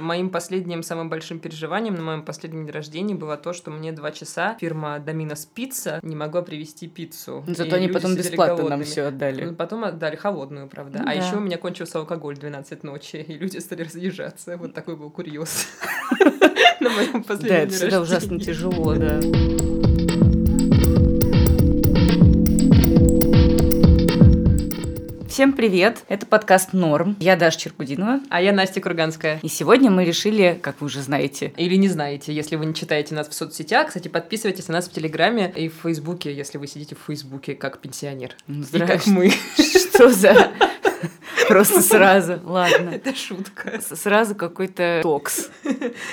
Моим последним, самым большим переживанием на моем последнем дне рождения было то, что мне два часа фирма Доминос Пицца не могла привезти пиццу. Ну, зато они потом бесплатно нам все отдали. Ну, потом отдали холодную, правда. А еще у меня кончился алкоголь в 12 ночи, и люди стали разъезжаться. Вот такой был курьез на моем последнем Да, это всегда ужасно тяжело, да. Всем привет! Это подкаст «Норм». Я Даша Черкудинова. А я Настя Курганская. И сегодня мы решили, как вы уже знаете... Или не знаете, если вы не читаете нас в соцсетях. Кстати, подписывайтесь на нас в Телеграме и в Фейсбуке, если вы сидите в Фейсбуке как пенсионер. Ну, и как мы. Что за... Просто сразу. Ладно. Это шутка. Сразу какой-то токс.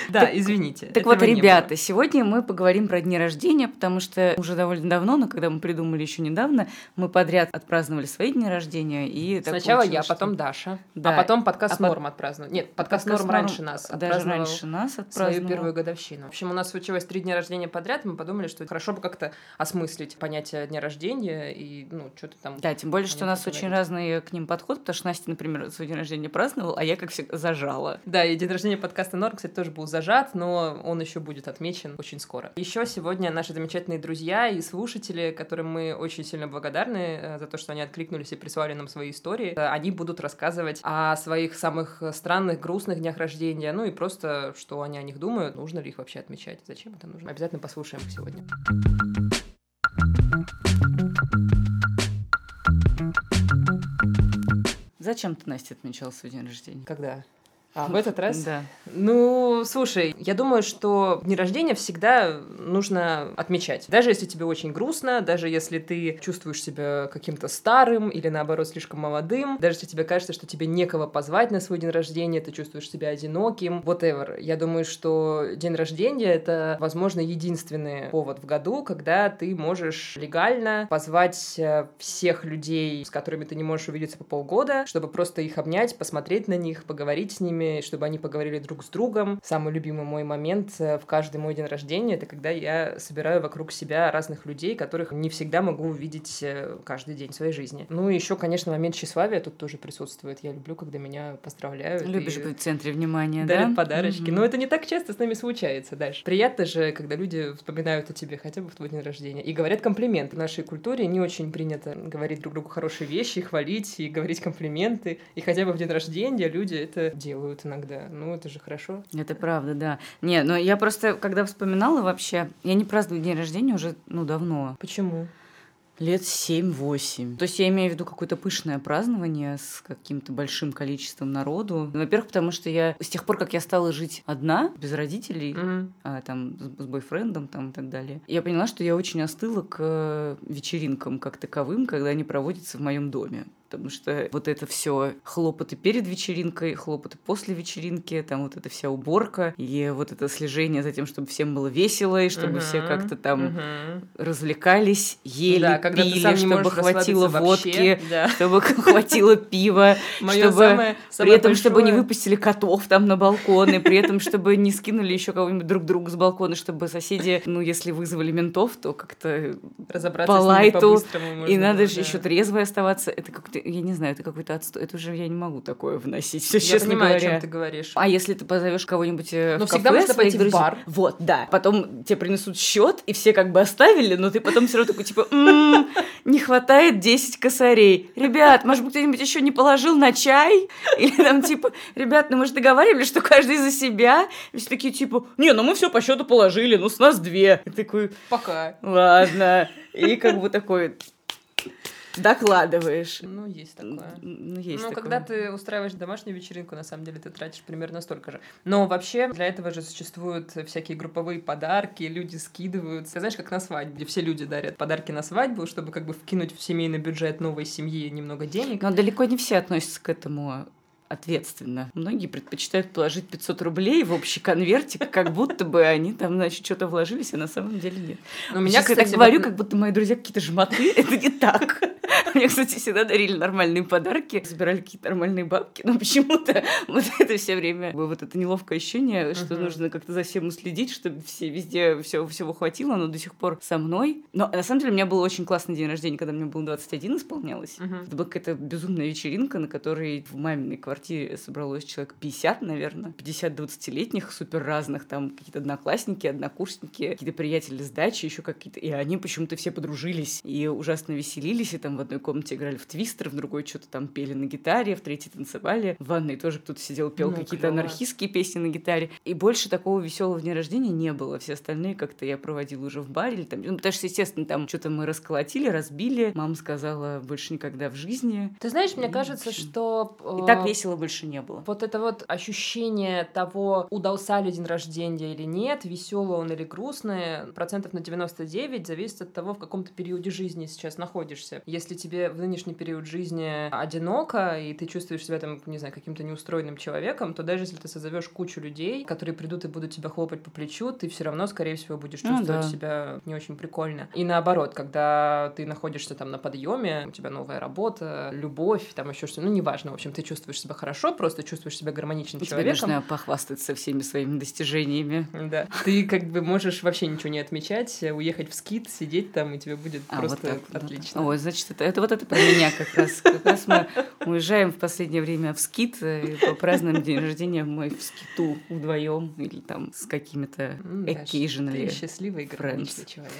Да, извините. Так вот, ребята, сегодня мы поговорим про дни рождения, потому что уже довольно давно, но когда мы придумали еще недавно, мы подряд отпраздновали свои дни рождения. И Сначала я, потом Даша, а потом подкаст Норм отпраздновал. Нет, подкаст Норм раньше нас Даже раньше нас отпраздновал. Свою первую годовщину. В общем, у нас случилось три дня рождения подряд, мы подумали, что хорошо бы как-то осмыслить понятие дня рождения и, ну, что-то там... Да, тем более, что у нас очень разный к ним подход, потому что Настя, например, свой день рождения праздновал, а я, как всегда, зажала. Да, и день рождения подкаста Норм, кстати, тоже был зажат, но он еще будет отмечен очень скоро. Еще сегодня наши замечательные друзья и слушатели, которым мы очень сильно благодарны э, за то, что они откликнулись и прислали нам свои истории, э, они будут рассказывать о своих самых странных, грустных днях рождения, ну и просто, что они о них думают, нужно ли их вообще отмечать, зачем это нужно. Обязательно послушаем их сегодня. Зачем ты, Настя, отмечала свой день рождения? Когда? А, в этот раз? Да. Ну, слушай, я думаю, что дни рождения всегда нужно отмечать. Даже если тебе очень грустно, даже если ты чувствуешь себя каким-то старым или, наоборот, слишком молодым, даже если тебе кажется, что тебе некого позвать на свой день рождения, ты чувствуешь себя одиноким, whatever. Я думаю, что день рождения — это, возможно, единственный повод в году, когда ты можешь легально позвать э, всех людей, с которыми ты не можешь увидеться по полгода, чтобы просто их обнять, посмотреть на них, поговорить с ними, чтобы они поговорили друг с другом. Самый любимый мой момент э, в каждый мой день рождения — это когда я собираю вокруг себя разных людей, которых не всегда могу увидеть э, каждый день своей жизни. Ну и еще, конечно, момент тщеславия тут тоже присутствует. Я люблю, когда меня поздравляют. Любишь быть в центре внимания, дарят да? подарочки. Mm-hmm. Но это не так часто с нами случается, даже. Приятно же, когда люди вспоминают о тебе хотя бы в твой день рождения и говорят комплименты. В нашей культуре не очень принято говорить друг другу хорошие вещи, хвалить и говорить комплименты. И хотя бы в день рождения люди это делают делают иногда. Ну, это же хорошо. Это правда, да. Не, но я просто, когда вспоминала вообще, я не праздную день рождения уже, ну, давно. Почему? Лет 7-8. То есть я имею в виду какое-то пышное празднование с каким-то большим количеством народу. Во-первых, потому что я с тех пор, как я стала жить одна, без родителей, mm-hmm. а, там с, с бойфрендом там, и так далее, я поняла, что я очень остыла к вечеринкам как таковым, когда они проводятся в моем доме потому что вот это все хлопоты перед вечеринкой, хлопоты после вечеринки, там вот эта вся уборка и вот это слежение за тем, чтобы всем было весело и чтобы uh-huh, все как-то там uh-huh. развлекались, ели, да, пили, чтобы хватило водки, да. чтобы хватило пива, чтобы при этом чтобы не выпустили котов там на балконы, при этом чтобы не скинули еще кого-нибудь друг другу с балкона, чтобы соседи, ну если вызвали ментов, то как-то разобраться по лайту и надо же еще трезвой оставаться, это как-то я не знаю, это какой-то отстой. Это уже я не могу такое вносить. Все, я честно понимаю, говоря. о чем ты говоришь. А если ты позовешь кого-нибудь э, но в всегда кафе, можно пойти друзей, в бар. Вот, да. Потом тебе принесут счет, и все как бы оставили, но ты потом все равно такой типа, м-м, не хватает 10 косарей. Ребят, может быть, кто-нибудь еще не положил на чай? Или там типа, ребят, ну мы же договаривались, что каждый за себя. И все такие типа, не, ну мы все по счету положили, ну с нас две. И такой, пока. Ладно. И как бы такой, докладываешь. Ну, есть такое. Ну, есть Ну, такое. когда ты устраиваешь домашнюю вечеринку, на самом деле ты тратишь примерно столько же. Но вообще для этого же существуют всякие групповые подарки, люди скидывают. Ты знаешь, как на свадьбе, все люди дарят подарки на свадьбу, чтобы как бы вкинуть в семейный бюджет новой семьи немного денег. Но далеко не все относятся к этому ответственно. Многие предпочитают положить 500 рублей в общий конвертик, как будто бы они там, значит, что-то вложились, а на самом деле нет. Но меня, Сейчас кстати, я так говорю, как будто мои друзья какие-то жмоты. Это не так. Мне, кстати, всегда дарили нормальные подарки, собирали какие-то нормальные бабки, но почему-то вот это все время вот это неловкое ощущение, что нужно как-то за всем уследить, чтобы все везде все всего хватило, оно до сих пор со мной. Но на самом деле у меня был очень классный день рождения, когда мне было 21 исполнялось. Это была какая-то безумная вечеринка, на которой в маминой квартире собралось человек 50, наверное, 50 20-летних, супер разных, там какие-то одноклассники, однокурсники, какие-то приятели с дачи, еще какие-то. И они почему-то все подружились и ужасно веселились, и там в одной комнате играли в твистер, в другой что-то там пели на гитаре, в третьей танцевали, в ванной тоже кто-то сидел, пел ну, какие-то анархистские песни на гитаре. И больше такого веселого дня рождения не было. Все остальные как-то я проводила уже в баре. Или там, ну, потому что, естественно, там что-то мы расколотили, разбили. Мама сказала, больше никогда в жизни. Ты знаешь, мне кажется, что... И так э, весело больше не было. Вот это вот ощущение того, удался ли день рождения или нет, веселый он или грустный, процентов на 99 зависит от того, в каком-то периоде жизни сейчас находишься. Если тебе в нынешний период жизни одиноко, и ты чувствуешь себя там, не знаю, каким-то неустроенным человеком, то даже если ты созовешь кучу людей, которые придут и будут тебя хлопать по плечу, ты все равно, скорее всего, будешь ну чувствовать ну, да. себя не очень прикольно. И наоборот, когда ты находишься там на подъеме, у тебя новая работа, любовь, там еще что-то, ну неважно, в общем, ты чувствуешь себя хорошо, просто чувствуешь себя гармоничным и человеком. Тебе нужно похвастаться всеми своими достижениями. Да. Ты как бы можешь вообще ничего не отмечать, уехать в скит, сидеть там, и тебе будет а, просто вот так, отлично. Да. Ой, значит, это, это вот это про меня как раз. Как раз мы уезжаем в последнее время в скит, и празднуем день рождения мой в скиту вдвоем или там с какими-то occasionally Ты счастливый гармоничный человек.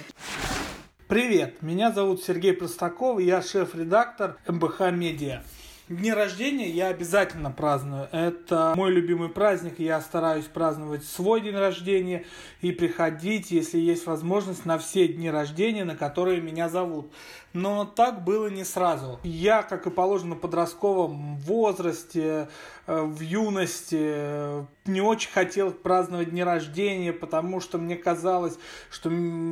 Привет, меня зовут Сергей Простаков, я шеф-редактор МБХ Медиа. Дни рождения я обязательно праздную. Это мой любимый праздник. Я стараюсь праздновать свой день рождения и приходить, если есть возможность, на все дни рождения, на которые меня зовут. Но так было не сразу. Я, как и положено в подростковом возрасте, э, в юности, не очень хотел праздновать дни рождения, потому что мне казалось, что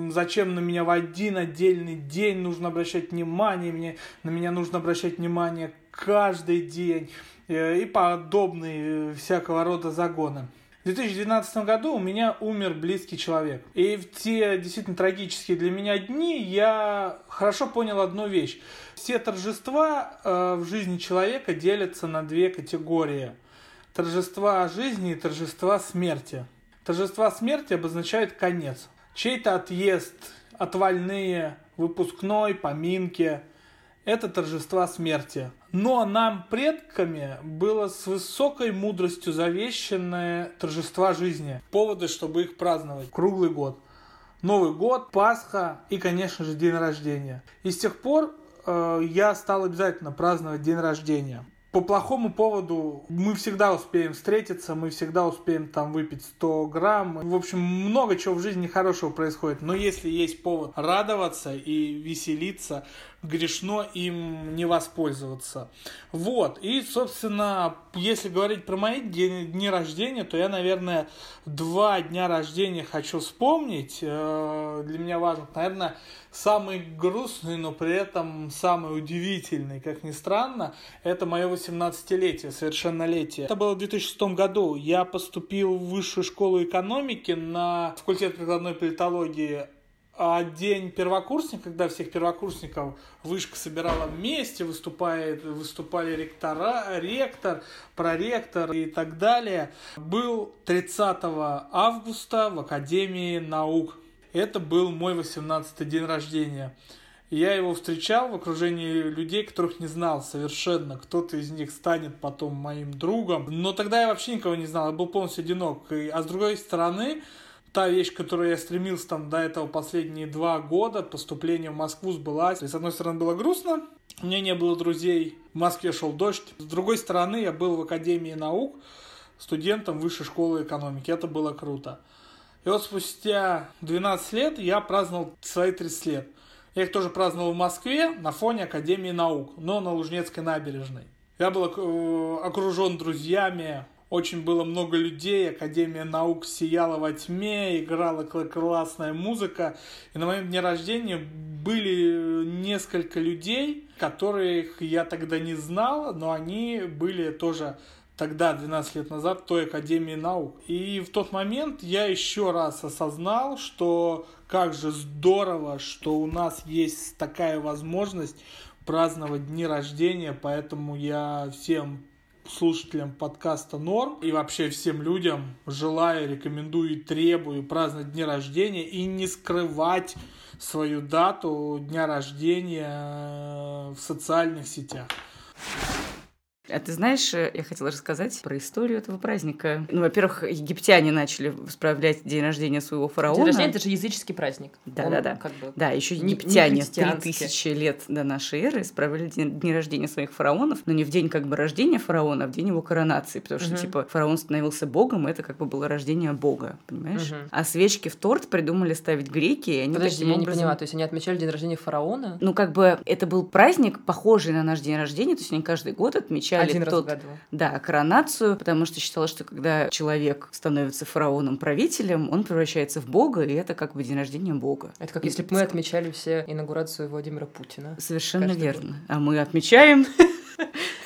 зачем на меня в один отдельный день нужно обращать внимание, мне, на меня нужно обращать внимание каждый день э, и подобные э, всякого рода загоны. В 2012 году у меня умер близкий человек. И в те действительно трагические для меня дни я хорошо понял одну вещь. Все торжества э, в жизни человека делятся на две категории. Торжества жизни и торжества смерти. Торжества смерти обозначают конец. Чей-то отъезд, отвальные, выпускной, поминки – это торжества смерти. Но нам, предками, было с высокой мудростью завещанное торжества жизни. Поводы, чтобы их праздновать круглый год. Новый год, Пасха и, конечно же, день рождения. И с тех пор э, я стал обязательно праздновать день рождения по плохому поводу мы всегда успеем встретиться, мы всегда успеем там выпить 100 грамм. В общем, много чего в жизни хорошего происходит. Но если есть повод радоваться и веселиться, грешно им не воспользоваться. Вот. И, собственно, если говорить про мои дни, дни рождения, то я, наверное, два дня рождения хочу вспомнить. Э, для меня важно, наверное, самый грустный, но при этом самый удивительный, как ни странно, это мое 18-летие, совершеннолетие. Это было в 2006 году. Я поступил в высшую школу экономики на факультет прикладной политологии а день первокурсника, когда всех первокурсников вышка собирала вместе, выступает, выступали ректора, ректор, проректор и так далее, был 30 августа в Академии наук это был мой 18-й день рождения. я его встречал в окружении людей, которых не знал совершенно. Кто-то из них станет потом моим другом. Но тогда я вообще никого не знал, я был полностью одинок. А с другой стороны, та вещь, к которой я стремился там до этого последние два года, поступление в Москву сбылась. И, с одной стороны, было грустно, у меня не было друзей, в Москве шел дождь. С другой стороны, я был в Академии наук студентом высшей школы экономики. Это было круто. И вот спустя 12 лет я праздновал свои 30 лет. Я их тоже праздновал в Москве на фоне Академии наук, но на Лужнецкой набережной. Я был э, окружен друзьями, очень было много людей, Академия наук сияла во тьме, играла классная музыка. И на моем дне рождения были несколько людей, которых я тогда не знал, но они были тоже тогда, 12 лет назад, в той Академии наук. И в тот момент я еще раз осознал, что как же здорово, что у нас есть такая возможность праздновать дни рождения, поэтому я всем слушателям подкаста Норм и вообще всем людям желаю, рекомендую и требую праздновать дни рождения и не скрывать свою дату дня рождения э, в социальных сетях. А ты знаешь, э, я хотела рассказать про историю этого праздника. Ну, во-первых, египтяне начали справлять день рождения своего фараона. День рождения – это же языческий праздник. Да, да, да. Как бы да, еще египтяне три тысячи лет до нашей эры справляли день, день рождения своих фараонов, но не в день как бы рождения фараона, а в день его коронации, потому что, угу. типа, фараон становился богом, это как бы было рождение бога, понимаешь? Угу. А свечки в торт придумали ставить греки, и они Подожди, я образом... не поняла, то есть они отмечали день рождения фараона? Ну, как бы это был праздник, похожий на наш день рождения, то есть они каждый год отмечали один тот, раз в году. Да, коронацию, потому что считалось, что когда человек становится фараоном, правителем, он превращается в бога, и это как бы день рождения бога. Это как и если бы мы отмечали все инаугурацию Владимира Путина. Совершенно верно. Год. А мы отмечаем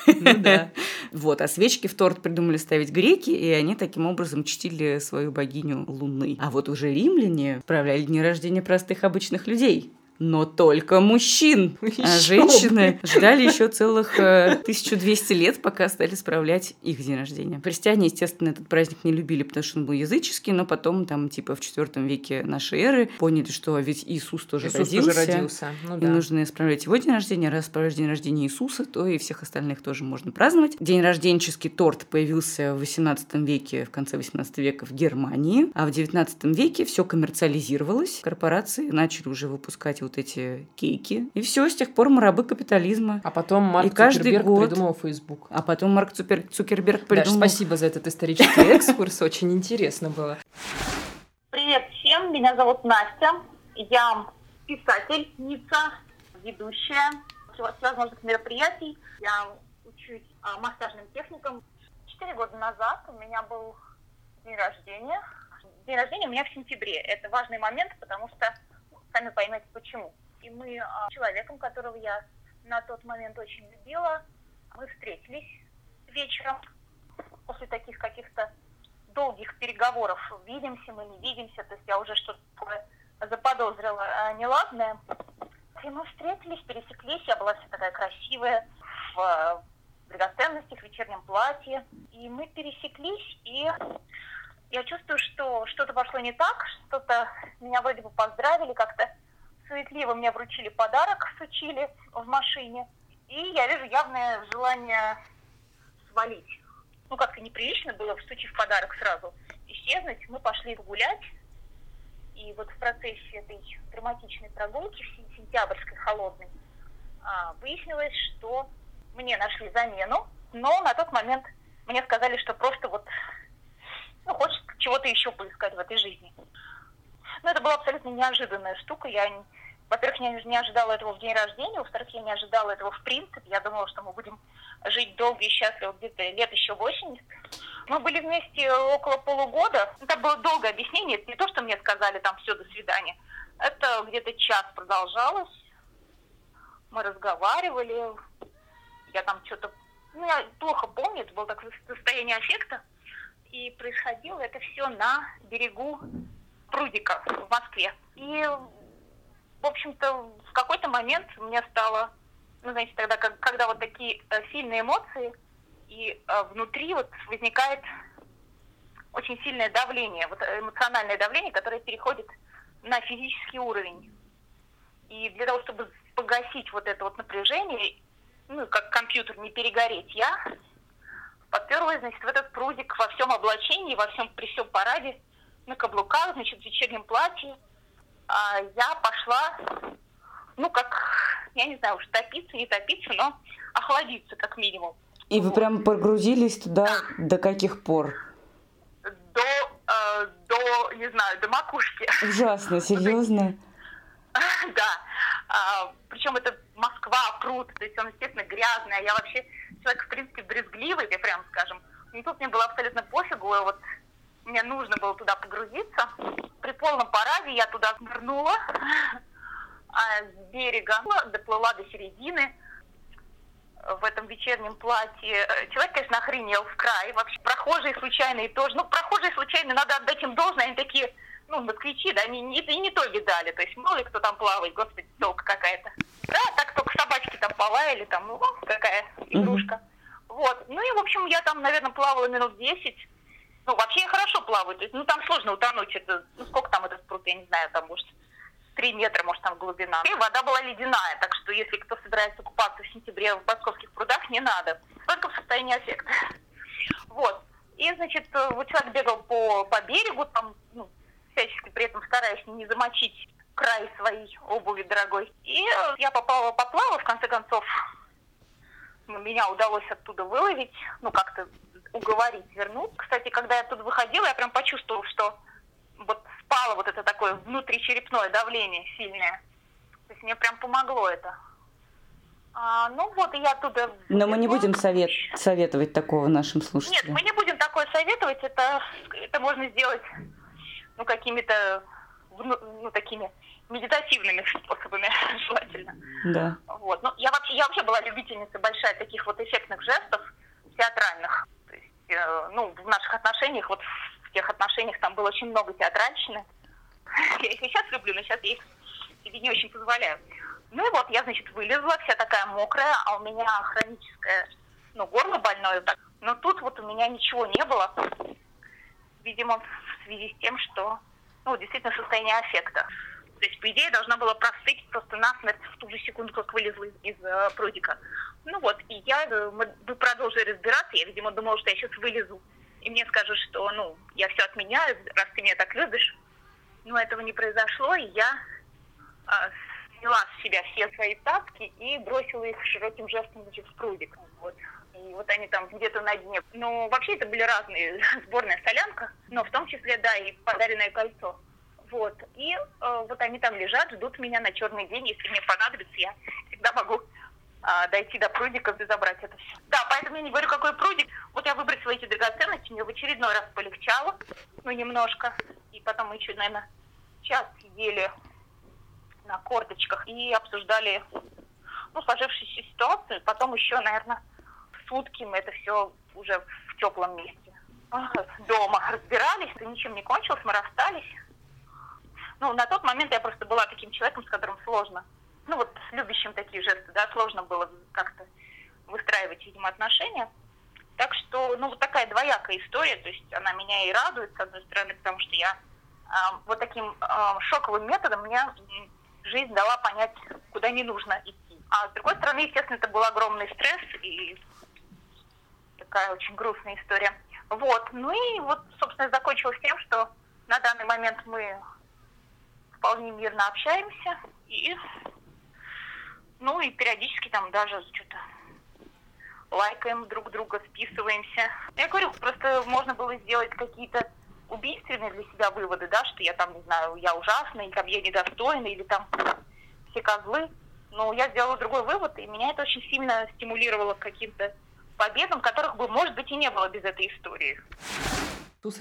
ну да. Вот, а свечки в торт придумали ставить греки, и они таким образом чтили свою богиню Луны. А вот уже римляне справляли дни рождения простых обычных людей но только мужчин. Еще а женщины бы. ждали еще целых 1200 э, лет, пока стали справлять их день рождения. Христиане, естественно, этот праздник не любили, потому что он был языческий, но потом, там, типа, в IV веке нашей эры поняли, что ведь Иисус тоже Иисус родился. Тоже родился. Ну, да. И нужно исправлять его день рождения. Раз справлять день рождения Иисуса, то и всех остальных тоже можно праздновать. День рожденческий торт появился в XVIII веке, в конце XVIII века в Германии, а в XIX веке все коммерциализировалось. Корпорации начали уже выпускать вот эти кейки. И все, с тех пор мы рабы капитализма. А потом Марк и каждый Цукерберг год... придумал Facebook. А потом Марк Цукер... Цукерберг придумал... Даш, спасибо за этот исторический экскурс, очень интересно было. Привет всем, меня зовут Настя. Я писательница, ведущая всевозможных мероприятий. Я учусь а, массажным техникам. Четыре года назад у меня был день рождения. День рождения у меня в сентябре. Это важный момент, потому что сами поймете почему. И мы а, с человеком, которого я на тот момент очень любила, мы встретились вечером после таких каких-то долгих переговоров, видимся мы, не видимся, то есть я уже что-то такое заподозрила а, неладное. И мы встретились, пересеклись, я была вся такая красивая, в драгоценностях, в вечернем платье. И мы пересеклись, и я чувствую, что что-то пошло не так, что-то меня вроде бы поздравили, как-то суетливо мне вручили подарок, сучили в машине, и я вижу явное желание свалить. Ну, как-то неприлично было, всучив подарок сразу, исчезнуть. Мы пошли гулять, и вот в процессе этой драматичной прогулки, в сентябрьской холодной, а, выяснилось, что мне нашли замену, но на тот момент мне сказали, что просто вот чего-то еще поискать в этой жизни. Но это была абсолютно неожиданная штука. Я, во-первых, не, не ожидала этого в день рождения, во-вторых, я не ожидала этого в принципе. Я думала, что мы будем жить долго и счастливо где-то лет еще 80. Мы были вместе около полугода. Это было долгое объяснение. Это не то, что мне сказали там все, до свидания. Это где-то час продолжалось. Мы разговаривали. Я там что-то... Ну, я плохо помню, это было такое состояние аффекта. И происходило это все на берегу прудика в Москве. И, в общем-то, в какой-то момент мне стало, ну, знаете, тогда, как, когда вот такие э, сильные эмоции, и э, внутри вот возникает очень сильное давление, вот эмоциональное давление, которое переходит на физический уровень. И для того, чтобы погасить вот это вот напряжение, ну, как компьютер не перегореть, я поперлась, значит, в этот прудик во всем облачении, во всем, при всем параде, на каблуках, значит, в вечернем платье. А я пошла, ну, как, я не знаю, уж топиться, не топиться, но охладиться, как минимум. И вы прям погрузились туда да. до каких пор? До, э, до, не знаю, до макушки. Ужасно, серьезно? Да. А, причем это Москва, пруд, то есть он, естественно, грязный. А я вообще человек, в принципе, брезгливый, я прям скажем. И тут мне было абсолютно пофигу, вот мне нужно было туда погрузиться. При полном параде я туда нырнула а с берега, доплыла до середины в этом вечернем платье. Человек, конечно, охренел в край. Вообще прохожие случайные тоже. Ну, прохожие случайные, надо отдать им должное. Они такие, ну, москвичи, да, не, не, не то видали, то есть мало ли кто там плавает, господи, телка какая-то. Да, так только собачки там полаяли, там, ну, какая игрушка. Mm-hmm. Вот, ну и, в общем, я там, наверное, плавала минут 10. Ну, вообще я хорошо плаваю, то есть, ну, там сложно утонуть, это, ну, сколько там этот пруд, я не знаю, там, может, 3 метра, может, там глубина. И вода была ледяная, так что если кто собирается купаться в сентябре в московских прудах, не надо. Только в состоянии аффекта. Вот. И, значит, вот человек бегал по, по берегу, там, ну, всячески при этом стараясь не замочить край своей обуви дорогой. И я попала, поплавала, в конце концов, меня удалось оттуда выловить, ну, как-то уговорить вернуть. Кстати, когда я оттуда выходила, я прям почувствовала, что вот спало вот это такое внутричерепное давление сильное. То есть мне прям помогло это. А, ну вот, и я оттуда... Но мы не будем совет, советовать такого нашим слушателям. Нет, мы не будем такое советовать. Это, это можно сделать ну, какими-то ну, такими медитативными способами желательно. Да. Вот. Ну, я вообще, я вообще была любительницей большая таких вот эффектных жестов театральных. То есть, э, ну, в наших отношениях, вот в тех отношениях там было очень много театральщины. Я их и сейчас люблю, но сейчас я их себе не очень позволяю. Ну и вот, я, значит, вылезла, вся такая мокрая, а у меня хроническое, ну, горло больное. Так. Но тут вот у меня ничего не было. Видимо, связи с тем, что, ну, действительно, состояние аффекта. То есть, по идее, должна была простыть просто насмерть в ту же секунду, как вылезла из, из э, прудика. Ну вот, и я, э, мы, мы продолжили разбираться, я, видимо, думала, что я сейчас вылезу, и мне скажут, что, ну, я все отменяю, раз ты меня так любишь. Но этого не произошло, и я э, сняла с себя все свои тапки и бросила их широким жестом значит, в прудик. Вот. И вот они там где-то на дне. Ну, вообще это были разные, сборная солянка, но в том числе, да, и подаренное кольцо. Вот. И э, вот они там лежат, ждут меня на черный день. Если мне понадобится, я всегда могу э, дойти до прудиков и забрать это все. Да, поэтому я не говорю, какой прудик. Вот я выбросила эти драгоценности, мне в очередной раз полегчало, ну, немножко. И потом мы еще, наверное, час сидели на корточках и обсуждали ну, сложившуюся ситуацию. Потом еще, наверное, сутки мы это все уже в теплом месте дома разбирались, и ничем не кончилось, мы расстались. Ну, на тот момент я просто была таким человеком, с которым сложно, ну, вот с любящим такие жесты, да, сложно было как-то выстраивать, видимо, отношения. Так что, ну, вот такая двоякая история, то есть она меня и радует, с одной стороны, потому что я э, вот таким э, шоковым методом мне жизнь дала понять, куда не нужно идти. А с другой стороны, естественно, это был огромный стресс и такая очень грустная история. Вот. Ну и вот, собственно, закончилось тем, что на данный момент мы вполне мирно общаемся и ну и периодически там даже что-то лайкаем друг друга, списываемся. Я говорю, просто можно было сделать какие-то убийственные для себя выводы, да, что я там, не знаю, я ужасная, или там я недостойна, или там все козлы. Но я сделала другой вывод, и меня это очень сильно стимулировало к каким-то победам, которых бы, может быть, и не было без этой истории.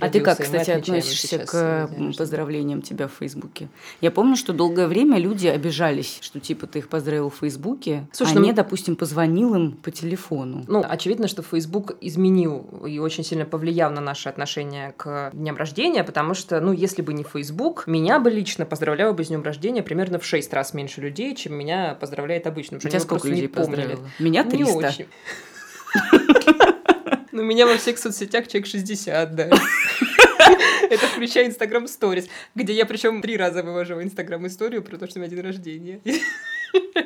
А ты как, кстати, относишься к поздравлениям тебя в Фейсбуке? Я помню, что долгое время люди обижались, что типа ты их поздравил в Фейсбуке, Слушай, а ну... не, допустим, позвонил им по телефону. Ну, очевидно, что Фейсбук изменил и очень сильно повлиял на наши отношения к дням рождения, потому что, ну, если бы не Фейсбук, меня бы лично поздравляла бы с днем рождения примерно в 6 раз меньше людей, чем меня поздравляет обычно. У тебя сколько людей поздравила? Меня 300. Не очень. Ну, меня во всех соцсетях человек 60, да. Это включая Инстаграм Сторис, где я причем три раза вывожу в Инстаграм историю про то, что у меня день рождения.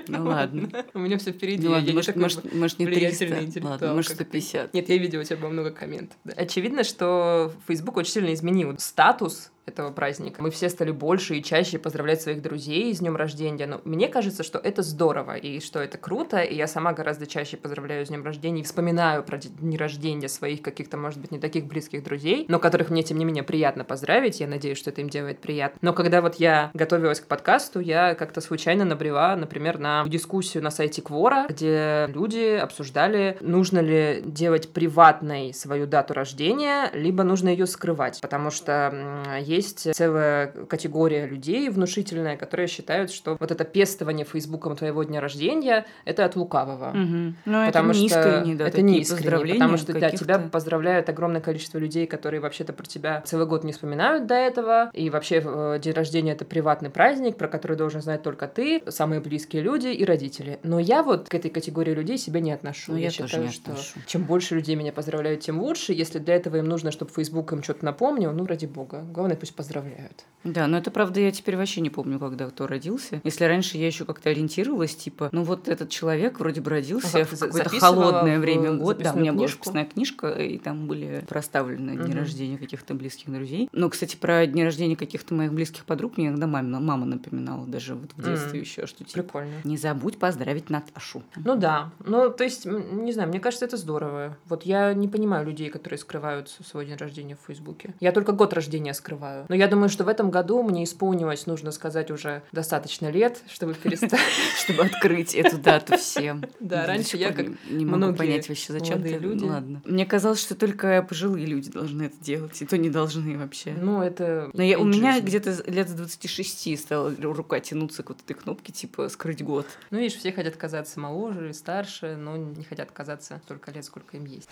Ну ладно. У меня все впереди. Ну, ладно, может, может, может, не 300. Ладно, может, 150. Нет, я видела у тебя было много комментов. Очевидно, что Facebook очень сильно изменил статус этого праздника. Мы все стали больше и чаще поздравлять своих друзей с днем рождения. Но мне кажется, что это здорово и что это круто. И я сама гораздо чаще поздравляю с днем рождения и вспоминаю про дни рождения своих каких-то, может быть, не таких близких друзей, но которых мне, тем не менее, приятно поздравить. Я надеюсь, что это им делает приятно. Но когда вот я готовилась к подкасту, я как-то случайно набрела, например, на дискуссию на сайте Квора, где люди обсуждали, нужно ли делать приватной свою дату рождения, либо нужно ее скрывать. Потому что есть целая категория людей внушительная, которые считают, что вот это пестование Фейсбуком твоего дня рождения — это от лукавого. Угу. Ну, потому это не что искренне, да, это не искренне, потому что да, тебя поздравляют огромное количество людей, которые вообще-то про тебя целый год не вспоминают до этого, и вообще э, день рождения — это приватный праздник, про который должен знать только ты, самые близкие люди и родители. Но я вот к этой категории людей себя не отношу. Ну, я, я считаю, что отношу. чем больше людей меня поздравляют, тем лучше. Если для этого им нужно, чтобы Facebook им что-то напомнил, ну, ради бога. Главное, пусть поздравляют. Да, но это правда, я теперь вообще не помню, когда кто родился. Если раньше я еще как-то ориентировалась, типа, ну вот этот человек вроде бы родился ага, в какое-то холодное время года. Да, у меня книжку. была записная книжка, и там были проставлены дни угу. рождения каких-то близких друзей. Но, кстати, про дни рождения каких-то моих близких подруг мне иногда мама, мама напоминала, даже вот в детстве угу. еще, что типа, Прикольно. не забудь поздравить Наташу. Ну да, ну то есть, не знаю, мне кажется, это здорово. Вот я не понимаю людей, которые скрывают свой день рождения в Фейсбуке. Я только год рождения скрываю. Но я думаю, что в этом году мне исполнилось, нужно сказать, уже достаточно лет, чтобы перестать. Чтобы открыть эту дату всем. Да, раньше я как не могу понять вообще, зачем ты люди. Ладно. Мне казалось, что только пожилые люди должны это делать, и то не должны вообще. Ну, это... Но я, у меня где-то лет с 26 стала рука тянуться к вот этой кнопке, типа, скрыть год. Ну, видишь, все хотят казаться моложе и старше, но не хотят казаться столько лет, сколько им есть.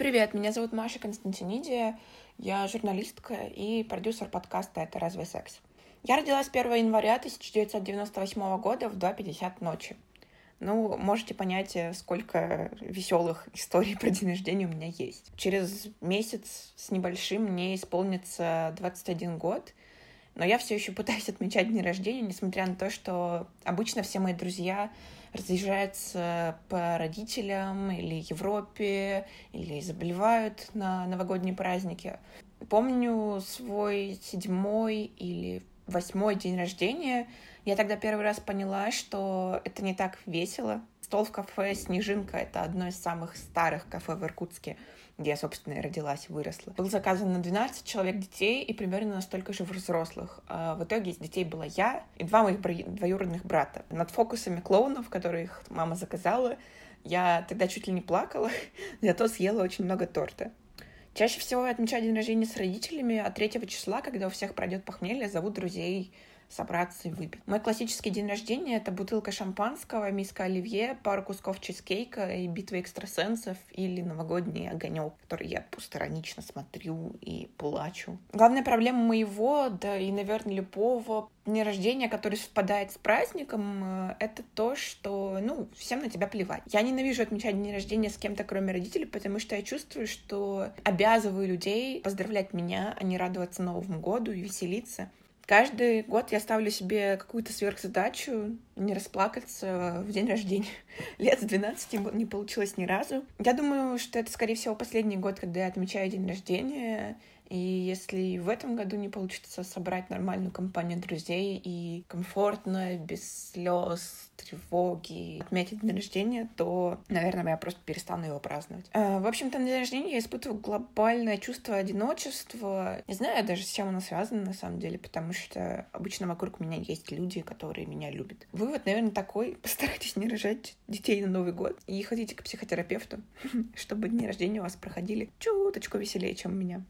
Привет, меня зовут Маша Константиниди, я журналистка и продюсер подкаста «Это разве секс?». Я родилась 1 января 1998 года в 2.50 ночи. Ну, можете понять, э, сколько веселых историй про день рождения у меня есть. Через месяц с небольшим мне исполнится 21 год, но я все еще пытаюсь отмечать день рождения, несмотря на то, что обычно все мои друзья разъезжаются по родителям или Европе, или заболевают на новогодние праздники. Помню свой седьмой или восьмой день рождения. Я тогда первый раз поняла, что это не так весело. Стол в кафе «Снежинка» — это одно из самых старых кафе в Иркутске — где я, собственно, и родилась выросла. Был заказан на 12 человек детей и примерно настолько же взрослых. А в итоге из детей была я и два моих двоюродных брата. Над фокусами клоунов, которые их мама заказала, я тогда чуть ли не плакала, зато съела очень много торта. Чаще всего я отмечаю день рождения с родителями, а 3 числа, когда у всех пройдет похмелье, зовут друзей собраться и выпить. Мой классический день рождения — это бутылка шампанского, миска оливье, пару кусков чизкейка и битва экстрасенсов или новогодний огонек, который я пусторонично смотрю и плачу. Главная проблема моего, да и, наверное, любого дня рождения, который совпадает с праздником, э, это то, что, ну, всем на тебя плевать. Я ненавижу отмечать день рождения с кем-то, кроме родителей, потому что я чувствую, что обязываю людей поздравлять меня, а не радоваться Новому году и веселиться. Каждый год я ставлю себе какую-то сверхзадачу не расплакаться в день рождения. Лет с 12 не получилось ни разу. Я думаю, что это, скорее всего, последний год, когда я отмечаю день рождения. И если в этом году не получится собрать нормальную компанию друзей и комфортно, без слез, тревоги отметить день рождения, то, наверное, я просто перестану его праздновать. А, в общем-то, на день рождения я испытываю глобальное чувство одиночества. Не знаю даже, с чем оно связано на самом деле, потому что обычно вокруг меня есть люди, которые меня любят. Вывод, наверное, такой. Постарайтесь не рожать детей на Новый год и ходите к психотерапевту, чтобы дни рождения у вас проходили чуточку веселее, чем у меня.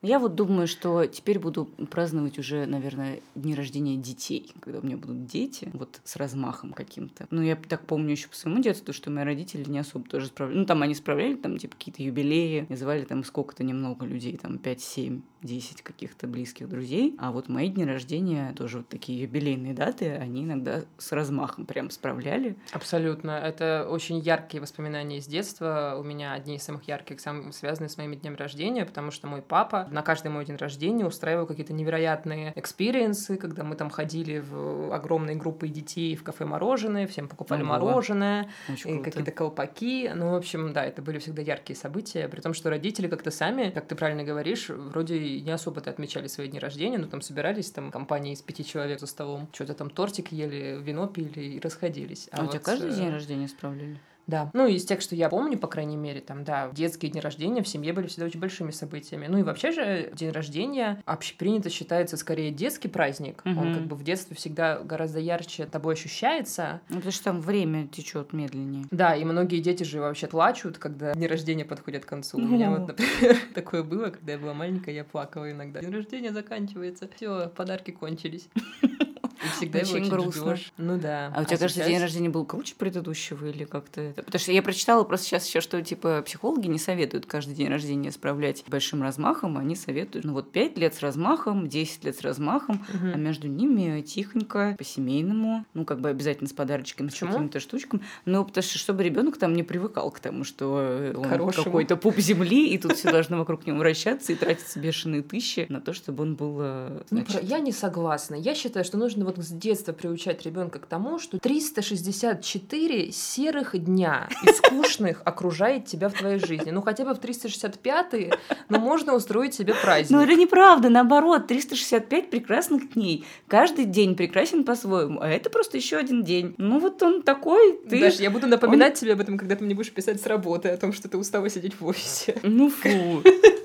Я вот думаю, что теперь буду праздновать уже, наверное, дни рождения детей, когда у меня будут дети, вот с размахом каким-то. Ну, я так помню еще по своему детству, что мои родители не особо тоже справляли. Ну, там они справляли, там, типа, какие-то юбилеи, называли там сколько-то немного людей, там, 5-7 10 каких-то близких друзей. А вот мои дни рождения, тоже вот такие юбилейные даты, они иногда с размахом прям справляли. Абсолютно. Это очень яркие воспоминания из детства. У меня одни из самых ярких, самые связанные с моими днями рождения, потому что мой папа на каждый мой день рождения устраивал какие-то невероятные экспириенсы, когда мы там ходили в огромные группы детей в кафе мороженое, всем покупали Ого. мороженое, и какие-то колпаки. Ну, в общем, да, это были всегда яркие события, при том, что родители как-то сами, как ты правильно говоришь, вроде не особо-то отмечали свои дни рождения, но там собирались там компании из пяти человек за столом, что-то там тортик ели, вино пили и расходились. А, а вот, у тебя каждый э... день рождения справляли? Да. Ну, из тех, что я помню, по крайней мере, там, да, детские дни рождения в семье были всегда очень большими событиями. Ну и вообще же день рождения общепринято считается скорее детский праздник. Угу. Он как бы в детстве всегда гораздо ярче тобой ощущается. Ну, потому что там время течет медленнее. Да, и многие дети же вообще плачут, когда дни рождения подходят к концу. У меня вот, например, такое было, когда я была маленькая, я плакала иногда. День рождения заканчивается, все, подарки кончились. И всегда очень, очень грустно. Ждёшь. Ну да. А у тебя, а кажется, сейчас... день рождения был круче предыдущего или как-то это? Потому что я прочитала просто сейчас еще, что типа психологи не советуют каждый день рождения справлять большим размахом, они советуют, ну вот 5 лет с размахом, 10 лет с размахом, угу. а между ними тихонько, по-семейному, ну как бы обязательно с подарочками, Почему? с какими-то штучками. Ну, потому что чтобы ребенок там не привыкал к тому, что он какой-то пуп земли, и тут все должно вокруг него вращаться и тратиться бешеные тысячи на то, чтобы он был... Э, ну, значит... Я не согласна. Я считаю, что нужно вот с детства приучать ребенка к тому, что 364 серых дня и скучных окружает тебя в твоей жизни. Ну, хотя бы в 365-е, но можно устроить себе праздник. Ну, это неправда, наоборот, 365 прекрасных дней. Каждый день прекрасен по-своему, а это просто еще один день. Ну, вот он такой, ты... Даже я буду напоминать он... тебе об этом, когда ты мне будешь писать с работы, о том, что ты устала сидеть в офисе. Ну, фу.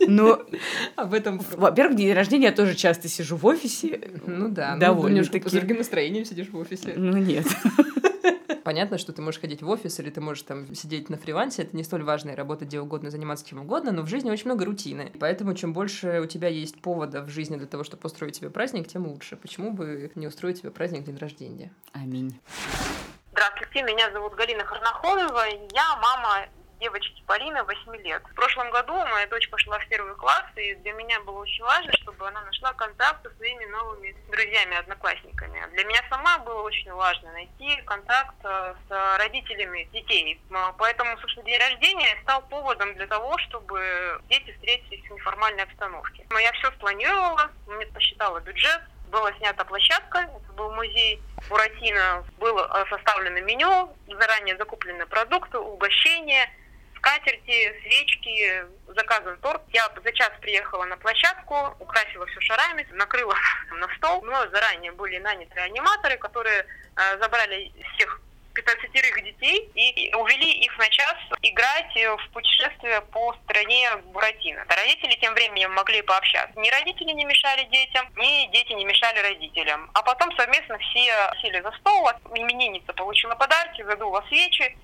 Но об этом... Во-первых, день рождения я тоже часто сижу в офисе. Ну да. Ну, Довольно-таки. С другим настроением сидишь в офисе. Ну нет. Понятно, что ты можешь ходить в офис или ты можешь там сидеть на фрилансе, это не столь важно, работать где угодно, заниматься чем угодно, но в жизни очень много рутины. Поэтому чем больше у тебя есть повода в жизни для того, чтобы устроить себе праздник, тем лучше. Почему бы не устроить себе праздник день рождения? Аминь. Здравствуйте, меня зовут Галина Харнахолова, я мама девочки Полины 8 лет. В прошлом году моя дочь пошла в первый класс, и для меня было очень важно, чтобы она нашла контакт со своими новыми друзьями, одноклассниками. Для меня сама было очень важно найти контакт э, с родителями детей. Поэтому, собственно, день рождения стал поводом для того, чтобы дети встретились в неформальной обстановке. Я все спланировала, мне посчитала бюджет, была снята площадка, это был музей Буратино, было э, составлено меню, заранее закуплены продукты, угощения – скатерти, свечки, заказан торт. Я за час приехала на площадку, украсила все шарами, накрыла на стол. Но заранее были наняты аниматоры, которые э, забрали всех 15 детей и увели их на час играть в путешествие по стране Буратино. Родители тем временем могли пообщаться. Ни родители не мешали детям, ни дети не мешали родителям. А потом совместно все сели за стол, именинница получила подарки, задула свечи,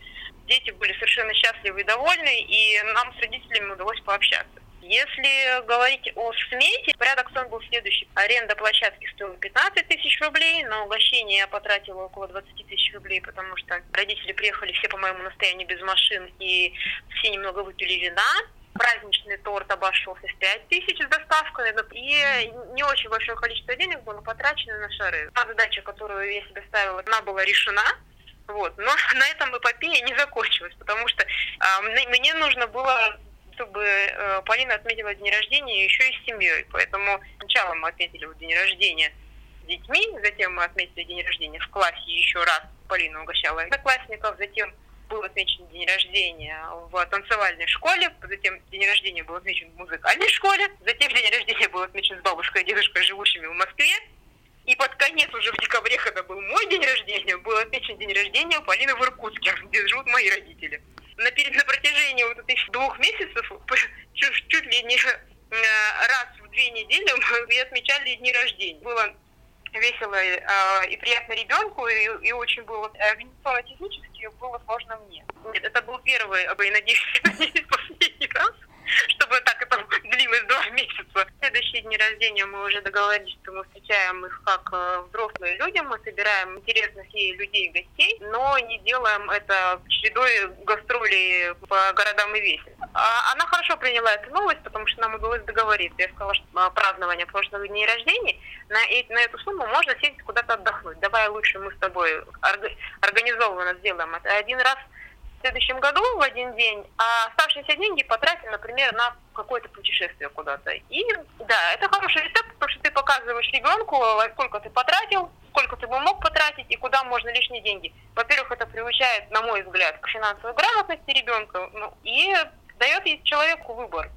дети были совершенно счастливы и довольны, и нам с родителями удалось пообщаться. Если говорить о смете, порядок сон был следующий. Аренда площадки стоила 15 тысяч рублей, на угощение я потратила около 20 тысяч рублей, потому что родители приехали все по моему настоянию без машин, и все немного выпили вина. Праздничный торт обошелся в 5 тысяч с доставкой, и не очень большое количество денег было потрачено на шары. Та задача, которую я себе ставила, она была решена, вот. Но на этом эпопея не закончилась, потому что а, мне нужно было чтобы э, Полина отметила день рождения еще и с семьей. Поэтому сначала мы отметили вот день рождения с детьми, затем мы отметили день рождения в классе еще раз. Полина угощала одноклассников, затем был отмечен день рождения в танцевальной школе, затем день рождения был отмечен в музыкальной школе, затем день рождения был отмечен с бабушкой и дедушкой, живущими в Москве, и под конец, уже в декабре, когда был мой день рождения, был отмечен день рождения Полины в Иркутске, где живут мои родители. На, на протяжении вот этих двух месяцев чуть, чуть ли не э, раз в две недели мы отмечали дни рождения. Было весело э, и приятно ребенку, и, и очень было организационно-технически было сложно мне. Нет, это был первый, и надеюсь, последний раз, чтобы так это длилось два месяца. Следующие дни рождения мы уже договорились, что мы встречаем их как э, взрослые люди, мы собираем интересных ей людей гостей, но не делаем это чередой гастролей по городам и весям. А она хорошо приняла эту новость, потому что нам удалось договориться. Я сказала, что а, празднование прошлого дня рождения, на, на эту сумму можно сесть куда-то отдохнуть. Давай лучше мы с тобой организованно сделаем это один раз в следующем году в один день, а оставшиеся деньги потратим, например, на какое-то путешествие куда-то. И да, это хороший рецепт, потому что ты показываешь ребенку, сколько ты потратил, сколько ты бы мог потратить и куда можно лишние деньги. Во-первых, это приучает, на мой взгляд, к финансовой грамотности ребенка ну, и дает человеку выбор.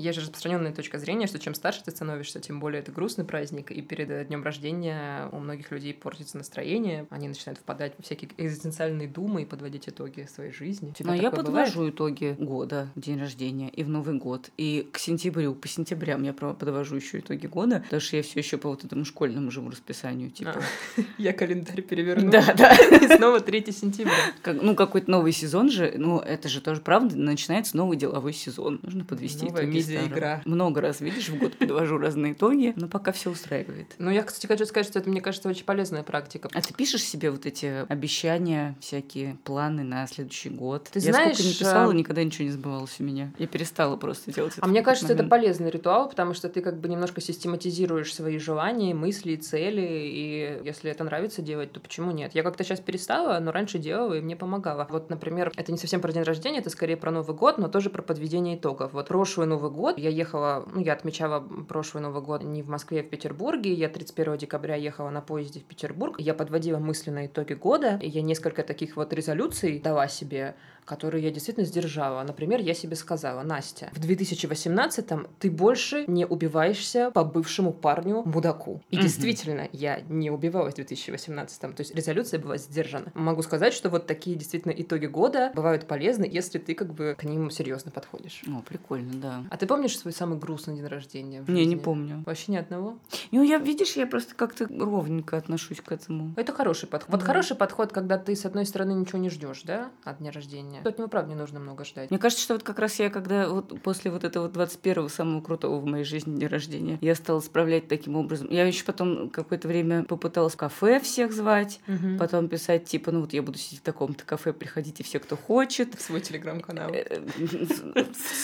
Есть же распространенная точка зрения, что чем старше ты становишься, тем более это грустный праздник, и перед днем рождения у многих людей портится настроение, они начинают впадать в всякие экзистенциальные думы и подводить итоги своей жизни. Но я подвожу бывает? итоги года, день рождения и в Новый год. И к сентябрю, по сентябрям я подвожу еще итоги года, потому что я все еще по вот этому школьному живу расписанию. Типа. А, я календарь переверну. Да, да. И снова 3 сентября. Как, ну, какой-то новый сезон же, ну, это же тоже правда, начинается новый деловой сезон. Нужно подвести Новая итоги медиа-игра. Много раз, видишь, в год подвожу разные итоги, но пока все устраивает. Ну, я, кстати, хочу сказать, что это, мне кажется, очень полезная практика. А ты пишешь себе вот эти обещания, всякие планы на следующий год? Ты я знаешь, сколько не писала, никогда ничего не сбывалось у меня. Я перестала просто делать это. А мне кажется, момент. это полезный ритуал, потому что ты как бы немножко систематизируешь свои желания, мысли, цели, и если это нравится делать, то почему нет? Я как-то сейчас перестала, но раньше делала, и мне помогало. Вот, например, это не совсем про день рождения, это скорее про Новый год, но тоже про подведение итогов. Вот прошлый Новый год я ехала, ну, я отмечала прошлый Новый год не в Москве, а в Петербурге. Я 31 декабря ехала на поезде в Петербург. Я подводила мысленно итоги года, и я несколько таких вот резолюций дала себе которые я действительно сдержала. Например, я себе сказала, Настя, в 2018-м ты больше не убиваешься по бывшему парню мудаку. И mm-hmm. действительно, я не убивалась в 2018-м. То есть резолюция была сдержана. Могу сказать, что вот такие действительно итоги года бывают полезны, если ты как бы к ним серьезно подходишь. О, прикольно, да. А ты помнишь свой самый грустный день рождения? Не, не помню. Вообще ни одного? Ну, я, видишь, я просто как-то ровненько отношусь к этому. Это хороший подход. Mm-hmm. Вот хороший подход, когда ты, с одной стороны, ничего не ждешь, да, от дня рождения, от него, правда, не нужно много ждать. Мне кажется, что вот как раз я, когда вот после вот этого 21-го самого крутого в моей жизни дня рождения, я стала справлять таким образом. Я еще потом какое-то время попыталась в кафе всех звать, угу. потом писать, типа, ну вот я буду сидеть в таком-то кафе, приходите все, кто хочет. В свой телеграм-канал. Э,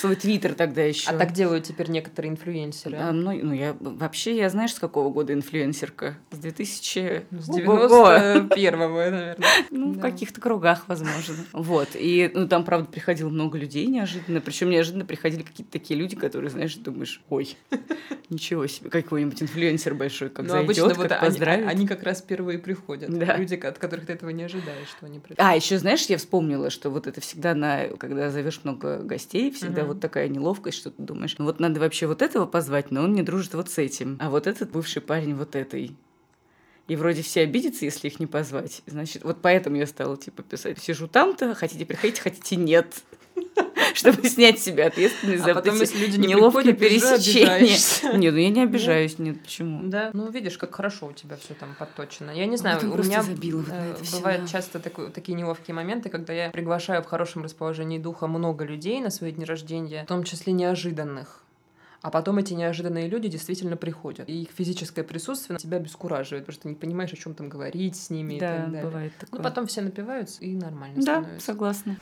свой твиттер тогда еще. А так делают теперь некоторые инфлюенсеры. А, ну, ну, я вообще, я знаешь, с какого года инфлюенсерка? С 2000... С 91-го, наверное. Ну, в каких-то кругах, возможно. Вот. И ну, там правда, приходило много людей неожиданно. Причем неожиданно приходили какие-то такие люди, которые, знаешь, думаешь, ой, ничего себе, какой-нибудь инфлюенсер большой, как ну, зайдет, обычно как вот поздравит. Они, они как раз первые приходят. Да. Люди, от которых ты этого не ожидаешь, что они придут. А, еще знаешь, я вспомнила, что вот это всегда на, когда зовешь много гостей, всегда угу. вот такая неловкость, что ты думаешь, ну вот надо вообще вот этого позвать, но он не дружит вот с этим. А вот этот бывший парень вот этой и вроде все обидятся, если их не позвать. Значит, вот поэтому я стала, типа, писать. Сижу там-то, хотите приходить, хотите нет. Чтобы снять себя ответственность а за потом, если люди не неловкие пересечения. Нет, ну я не обижаюсь, нет, почему? Да, ну видишь, как хорошо у тебя все там подточено. Я не знаю, у меня э, бывают часто такие неловкие моменты, когда я приглашаю в хорошем расположении духа много людей на свои дни рождения, в том числе неожиданных. А потом эти неожиданные люди действительно приходят. И их физическое присутствие тебя обескураживает, потому что ты не понимаешь, о чем там говорить с ними да, и так далее. бывает ну, такое. Ну, потом все напиваются и нормально да, становится. согласна.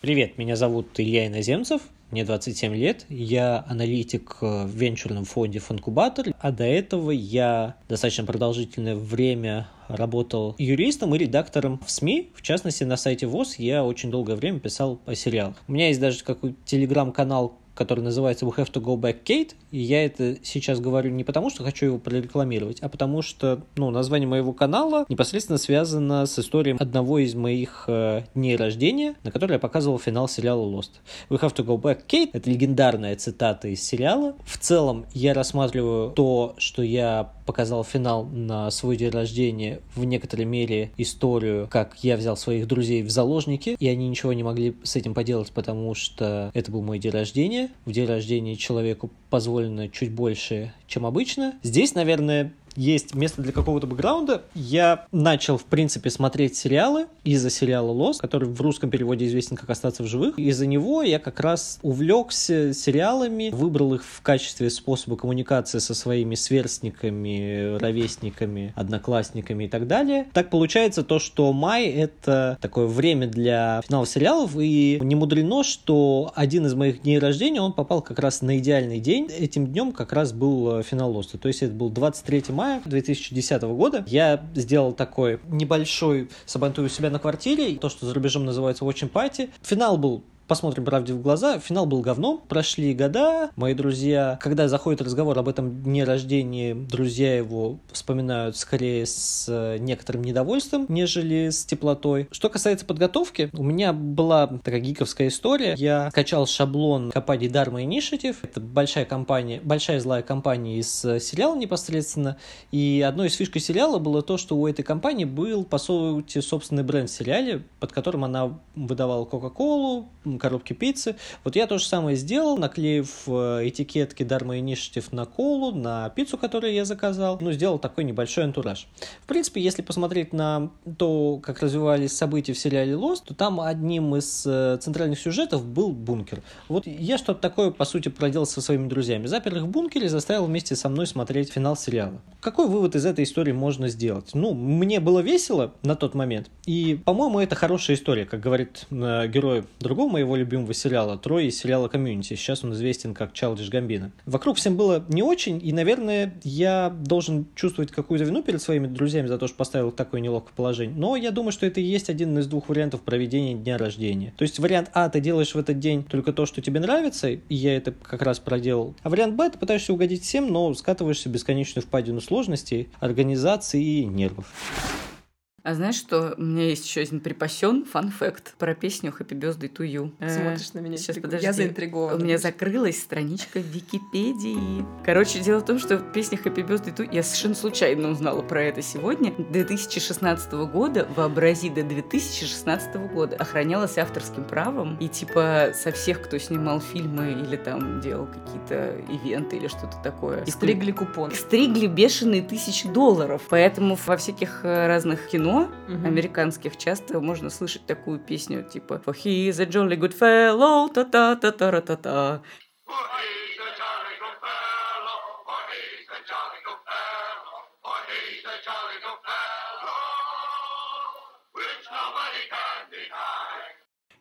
Привет, меня зовут Илья Иноземцев, мне 27 лет, я аналитик в венчурном фонде Фанкубатор, а до этого я достаточно продолжительное время работал юристом и редактором в СМИ, в частности на сайте ВОЗ я очень долгое время писал о сериалах. У меня есть даже какой-то телеграм-канал, который называется We Have to Go Back Kate, и я это сейчас говорю не потому, что хочу его прорекламировать, а потому что, ну, название моего канала непосредственно связано с историей одного из моих э, дней рождения, на который я показывал финал сериала Lost. We Have to Go Back Kate — это легендарная цитата из сериала. В целом, я рассматриваю то, что я показал финал на свой день рождения, в некоторой мере историю, как я взял своих друзей в заложники, и они ничего не могли с этим поделать, потому что это был мой день рождения, в день рождения человеку позволено чуть больше, чем обычно. Здесь, наверное, есть место для какого-то бэкграунда. Я начал, в принципе, смотреть сериалы из-за сериала «Лос», который в русском переводе известен как «Остаться в живых». Из-за него я как раз увлекся сериалами, выбрал их в качестве способа коммуникации со своими сверстниками, ровесниками, одноклассниками и так далее. Так получается то, что май — это такое время для финала сериалов, и не мудрено, что один из моих дней рождения, он попал как раз на идеальный день. Этим днем как раз был финал «Лоста». То есть это был 23 мая, мая 2010 года я сделал такой небольшой сабантуй у себя на квартире, то, что за рубежом называется watching party. Финал был посмотрим правде в глаза, финал был говном, прошли года, мои друзья, когда заходит разговор об этом дне рождения, друзья его вспоминают скорее с э, некоторым недовольством, нежели с теплотой. Что касается подготовки, у меня была такая гиковская история. Я скачал шаблон компании Dharma Initiative. Это большая компания, большая злая компания из э, сериала непосредственно. И одной из фишек сериала было то, что у этой компании был, по сути, собственный бренд в сериале, под которым она выдавала Кока-Колу, коробки пиццы. Вот я то же самое сделал, наклеив э, этикетки Dharma Initiative на колу, на пиццу, которую я заказал. Ну, сделал такой небольшой антураж. В принципе, если посмотреть на то, как развивались события в сериале Lost, то там одним из э, центральных сюжетов был бункер. Вот я что-то такое, по сути, проделал со своими друзьями. Запер их в бункере, заставил вместе со мной смотреть финал сериала. Какой вывод из этой истории можно сделать? Ну, мне было весело на тот момент, и, по-моему, это хорошая история, как говорит э, герой другого моего любимого сериала, Трой из сериала «Community». Сейчас он известен как Childish Gambino. Вокруг всем было не очень, и, наверное, я должен чувствовать какую-то вину перед своими друзьями за то, что поставил такое неловкое положение. Но я думаю, что это и есть один из двух вариантов проведения дня рождения. То есть вариант А, ты делаешь в этот день только то, что тебе нравится, и я это как раз проделал. А вариант Б, ты пытаешься угодить всем, но скатываешься в бесконечную впадину сложностей, организации и нервов. А знаешь что? У меня есть еще один припасен фан-факт про песню Happy Birthday to You. Э, Смотришь на меня. Сейчас, подожди. Я заинтригована. У меня закрылась страничка в Википедии. Короче, дело в том, что песня Happy Birthday to You... Я совершенно случайно узнала про это сегодня. 2016 года, вообрази, до 2016 года охранялась авторским правом. И типа со всех, кто снимал фильмы или там делал какие-то ивенты или что-то такое. Стригли купон. Стригли бешеные тысячи долларов. Поэтому во всяких э, разных кино угу. американских часто можно слышать такую песню типа For he is a jolly good fellow, та-та-та-та-та-та.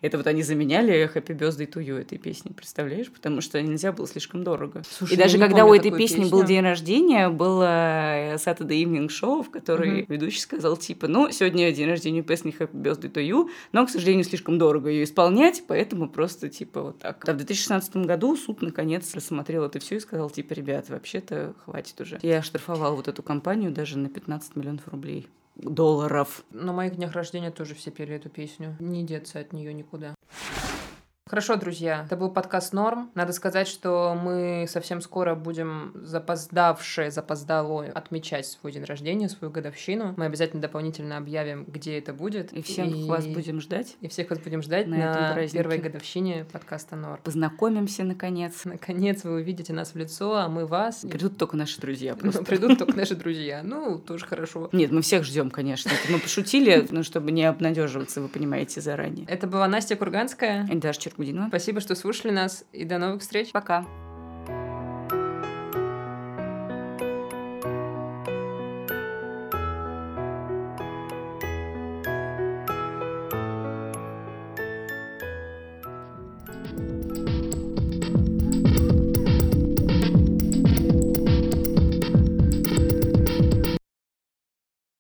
Это вот они заменяли Happy Birthday to You этой песни, представляешь? Потому что нельзя было слишком дорого. Слушай, и даже когда у этой песни песню. был день рождения, было Saturday Evening Show, в которой mm-hmm. ведущий сказал типа, ну, сегодня день рождения песни Happy Birthday to You, но, к сожалению, слишком дорого ее исполнять, поэтому просто типа вот так. А в 2016 году суд наконец рассмотрел это все и сказал, типа, ребят, вообще-то хватит уже. Я штрафовал вот эту компанию даже на 15 миллионов рублей долларов. На моих днях рождения тоже все пели эту песню. Не деться от нее никуда. Хорошо, друзья, это был подкаст «Норм». Надо сказать, что мы совсем скоро будем запоздавшие, запоздало отмечать свой день рождения, свою годовщину. Мы обязательно дополнительно объявим, где это будет. И всех и... вас будем ждать. И всех вас будем ждать на, на первой годовщине подкаста «Норм». Познакомимся, наконец. Наконец вы увидите нас в лицо, а мы вас. Придут только наши друзья просто. Ну, придут только наши друзья. Ну, тоже хорошо. Нет, мы всех ждем, конечно. мы пошутили, но чтобы не обнадеживаться, вы понимаете, заранее. Это была Настя Курганская. И Даша Черкудинова. Спасибо, что слушали нас, и до новых встреч. Пока.